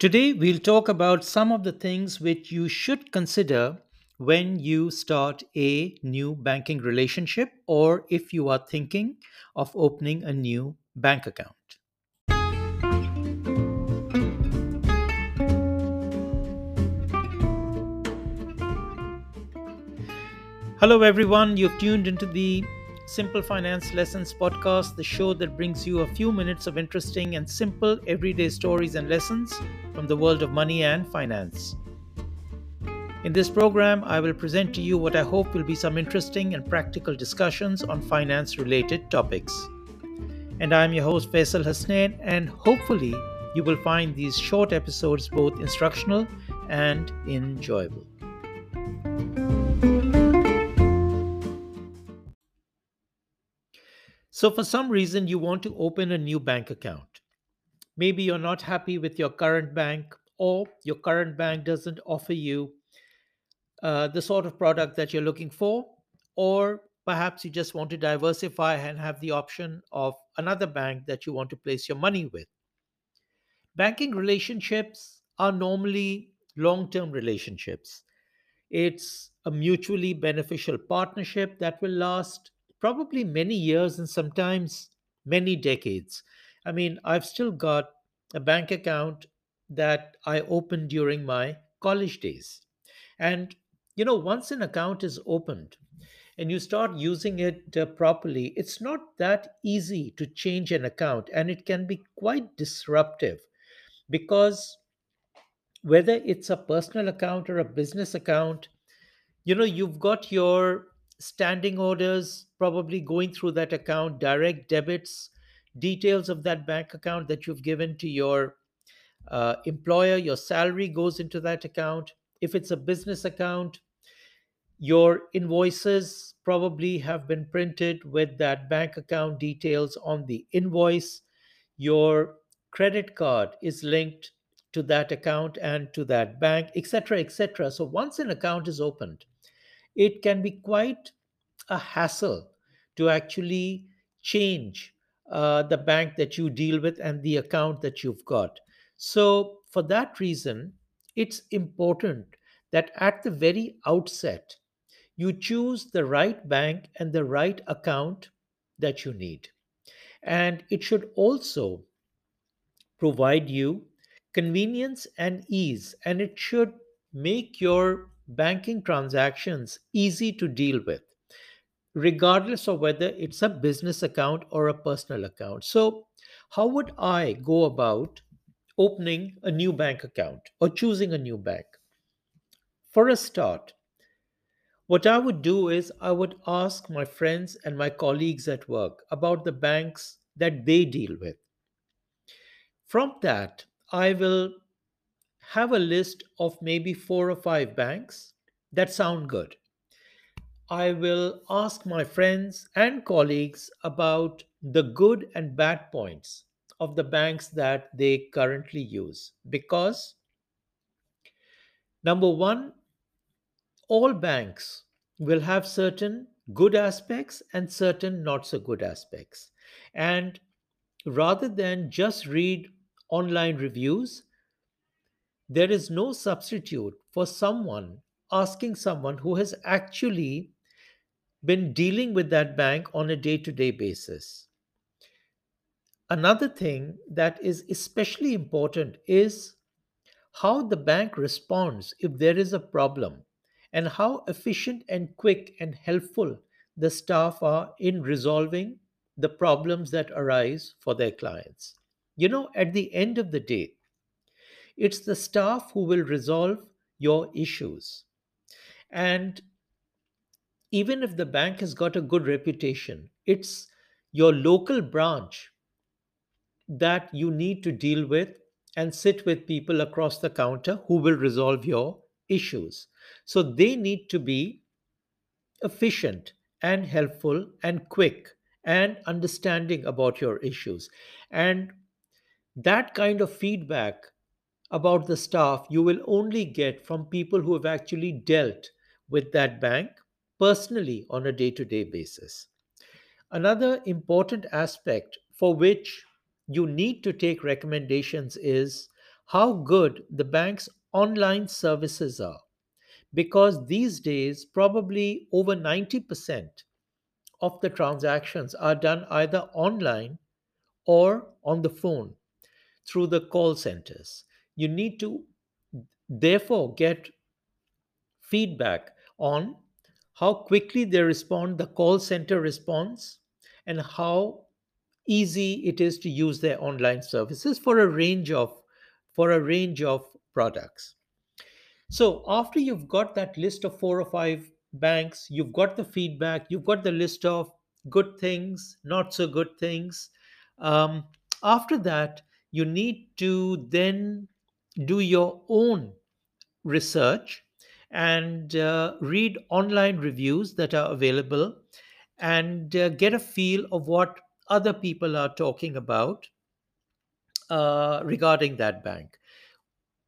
Today, we'll talk about some of the things which you should consider when you start a new banking relationship or if you are thinking of opening a new bank account. Hello, everyone. You've tuned into the Simple Finance Lessons podcast, the show that brings you a few minutes of interesting and simple everyday stories and lessons from the world of money and finance. In this program, I will present to you what I hope will be some interesting and practical discussions on finance related topics. And I am your host, Faisal Hasnain, and hopefully, you will find these short episodes both instructional and enjoyable. So, for some reason, you want to open a new bank account. Maybe you're not happy with your current bank, or your current bank doesn't offer you uh, the sort of product that you're looking for, or perhaps you just want to diversify and have the option of another bank that you want to place your money with. Banking relationships are normally long term relationships. It's a mutually beneficial partnership that will last probably many years and sometimes many decades. I mean, I've still got a bank account that I opened during my college days. And, you know, once an account is opened and you start using it uh, properly, it's not that easy to change an account and it can be quite disruptive because whether it's a personal account or a business account, you know, you've got your standing orders probably going through that account, direct debits, details of that bank account that you've given to your uh, employer, your salary goes into that account. If it's a business account, your invoices probably have been printed with that bank account details on the invoice. Your credit card is linked to that account and to that bank, etc., etc. So once an account is opened, it can be quite a hassle to actually change uh, the bank that you deal with and the account that you've got. So, for that reason, it's important that at the very outset, you choose the right bank and the right account that you need. And it should also provide you convenience and ease, and it should make your banking transactions easy to deal with regardless of whether it's a business account or a personal account. So, how would I go about opening a new bank account or choosing a new bank? For a start, what I would do is I would ask my friends and my colleagues at work about the banks that they deal with. From that, I will have a list of maybe four or five banks that sound good. I will ask my friends and colleagues about the good and bad points of the banks that they currently use. Because, number one, all banks will have certain good aspects and certain not so good aspects. And rather than just read online reviews, there is no substitute for someone asking someone who has actually been dealing with that bank on a day to day basis. Another thing that is especially important is how the bank responds if there is a problem and how efficient and quick and helpful the staff are in resolving the problems that arise for their clients. You know, at the end of the day, it's the staff who will resolve your issues. And even if the bank has got a good reputation, it's your local branch that you need to deal with and sit with people across the counter who will resolve your issues. So they need to be efficient and helpful and quick and understanding about your issues. And that kind of feedback about the staff you will only get from people who have actually dealt with that bank personally on a day to day basis. Another important aspect for which you need to take recommendations is how good the bank's online services are. Because these days, probably over 90% of the transactions are done either online or on the phone through the call centers. You need to therefore get feedback on how quickly they respond, the call center response, and how easy it is to use their online services for a range of for a range of products. So after you've got that list of four or five banks, you've got the feedback, you've got the list of good things, not so good things. Um, after that, you need to then do your own research and uh, read online reviews that are available and uh, get a feel of what other people are talking about uh, regarding that bank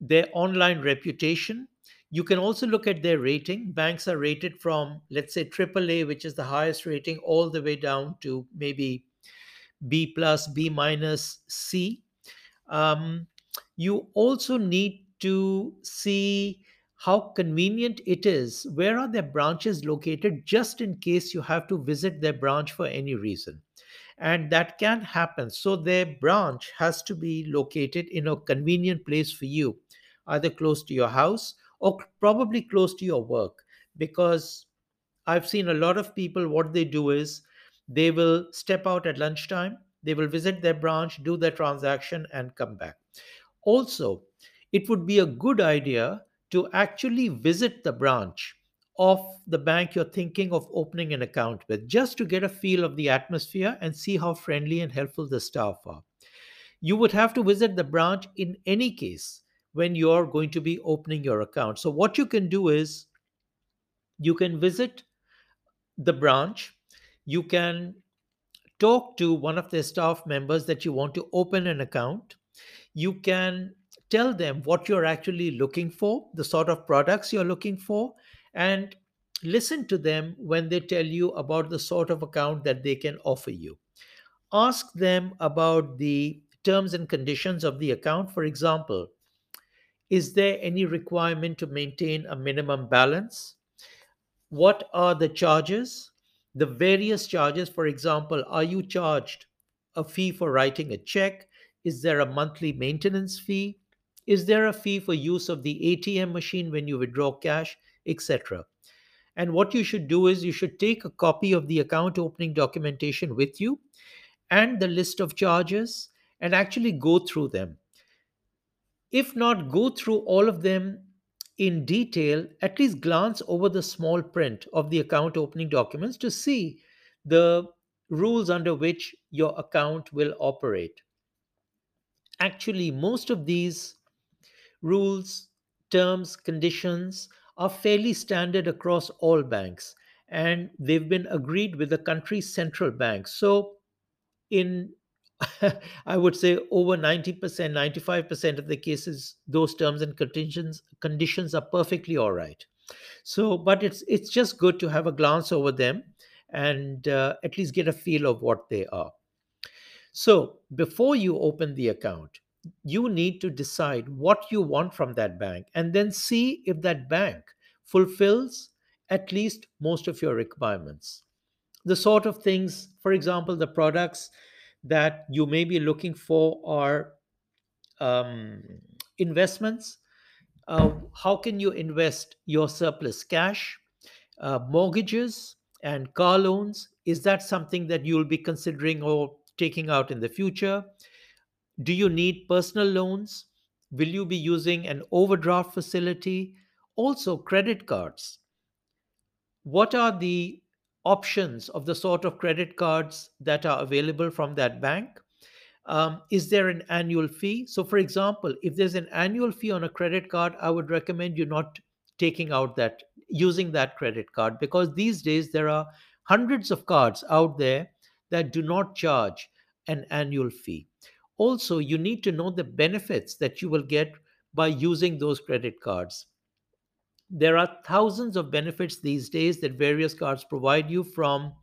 their online reputation. You can also look at their rating. Banks are rated from, let's say, AAA, which is the highest rating, all the way down to maybe B plus, B minus, C. Um, you also need to see how convenient it is. Where are their branches located, just in case you have to visit their branch for any reason? And that can happen. So, their branch has to be located in a convenient place for you, either close to your house or probably close to your work. Because I've seen a lot of people, what they do is they will step out at lunchtime, they will visit their branch, do their transaction, and come back. Also, it would be a good idea to actually visit the branch of the bank you're thinking of opening an account with, just to get a feel of the atmosphere and see how friendly and helpful the staff are. You would have to visit the branch in any case when you're going to be opening your account. So, what you can do is you can visit the branch, you can talk to one of their staff members that you want to open an account. You can tell them what you're actually looking for, the sort of products you're looking for, and listen to them when they tell you about the sort of account that they can offer you. Ask them about the terms and conditions of the account. For example, is there any requirement to maintain a minimum balance? What are the charges? The various charges, for example, are you charged a fee for writing a check? Is there a monthly maintenance fee? Is there a fee for use of the ATM machine when you withdraw cash, etc.? And what you should do is you should take a copy of the account opening documentation with you and the list of charges and actually go through them. If not, go through all of them in detail, at least glance over the small print of the account opening documents to see the rules under which your account will operate. Actually, most of these rules, terms, conditions are fairly standard across all banks and they've been agreed with the country's central bank. So, in I would say over 90%, 95% of the cases, those terms and conditions conditions are perfectly all right. So, but it's it's just good to have a glance over them and uh, at least get a feel of what they are. So, before you open the account, you need to decide what you want from that bank and then see if that bank fulfills at least most of your requirements. The sort of things, for example, the products that you may be looking for are um, investments. Uh, how can you invest your surplus cash, uh, mortgages, and car loans? Is that something that you'll be considering or taking out in the future? Do you need personal loans? Will you be using an overdraft facility? Also, credit cards. What are the options of the sort of credit cards that are available from that bank? Um, is there an annual fee? So, for example, if there's an annual fee on a credit card, I would recommend you not taking out that, using that credit card, because these days there are hundreds of cards out there that do not charge an annual fee. Also, you need to know the benefits that you will get by using those credit cards. There are thousands of benefits these days that various cards provide you from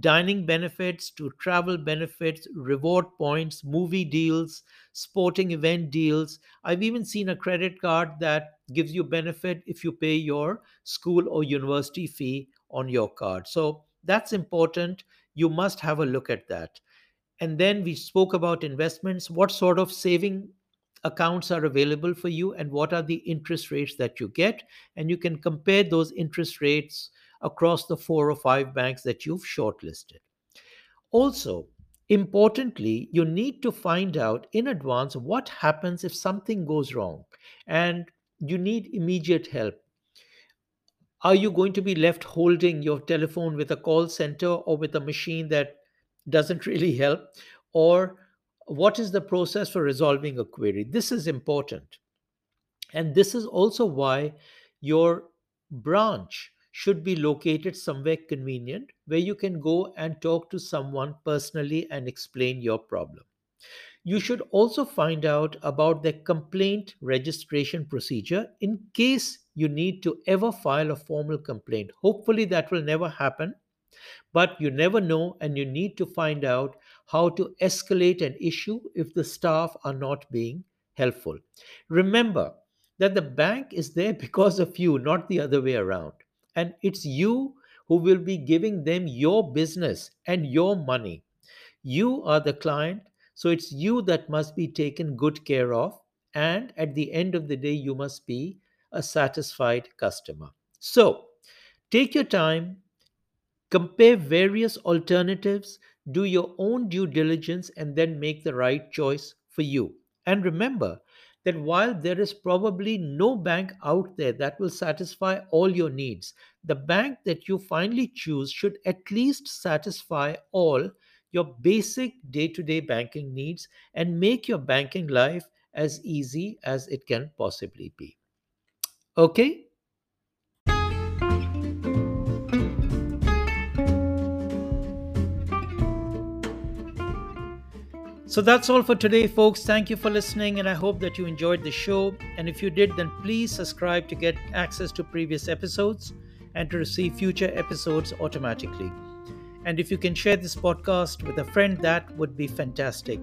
dining benefits to travel benefits, reward points, movie deals, sporting event deals. I've even seen a credit card that gives you benefit if you pay your school or university fee on your card. So that's important. You must have a look at that. And then we spoke about investments. What sort of saving accounts are available for you and what are the interest rates that you get? And you can compare those interest rates across the four or five banks that you've shortlisted. Also, importantly, you need to find out in advance what happens if something goes wrong and you need immediate help. Are you going to be left holding your telephone with a call center or with a machine that doesn't really help? Or what is the process for resolving a query? This is important. And this is also why your branch should be located somewhere convenient where you can go and talk to someone personally and explain your problem. You should also find out about the complaint registration procedure in case you need to ever file a formal complaint. Hopefully, that will never happen, but you never know, and you need to find out how to escalate an issue if the staff are not being helpful. Remember that the bank is there because of you, not the other way around. And it's you who will be giving them your business and your money. You are the client, so it's you that must be taken good care of. And at the end of the day, you must be a satisfied customer. So take your time, compare various alternatives, do your own due diligence, and then make the right choice for you. And remember, that while there is probably no bank out there that will satisfy all your needs, the bank that you finally choose should at least satisfy all your basic day to day banking needs and make your banking life as easy as it can possibly be. Okay? So that's all for today, folks. Thank you for listening, and I hope that you enjoyed the show. And if you did, then please subscribe to get access to previous episodes and to receive future episodes automatically. And if you can share this podcast with a friend, that would be fantastic.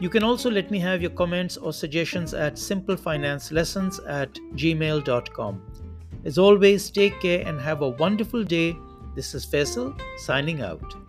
You can also let me have your comments or suggestions at simplefinancelessons at gmail.com. As always, take care and have a wonderful day. This is Faisal signing out.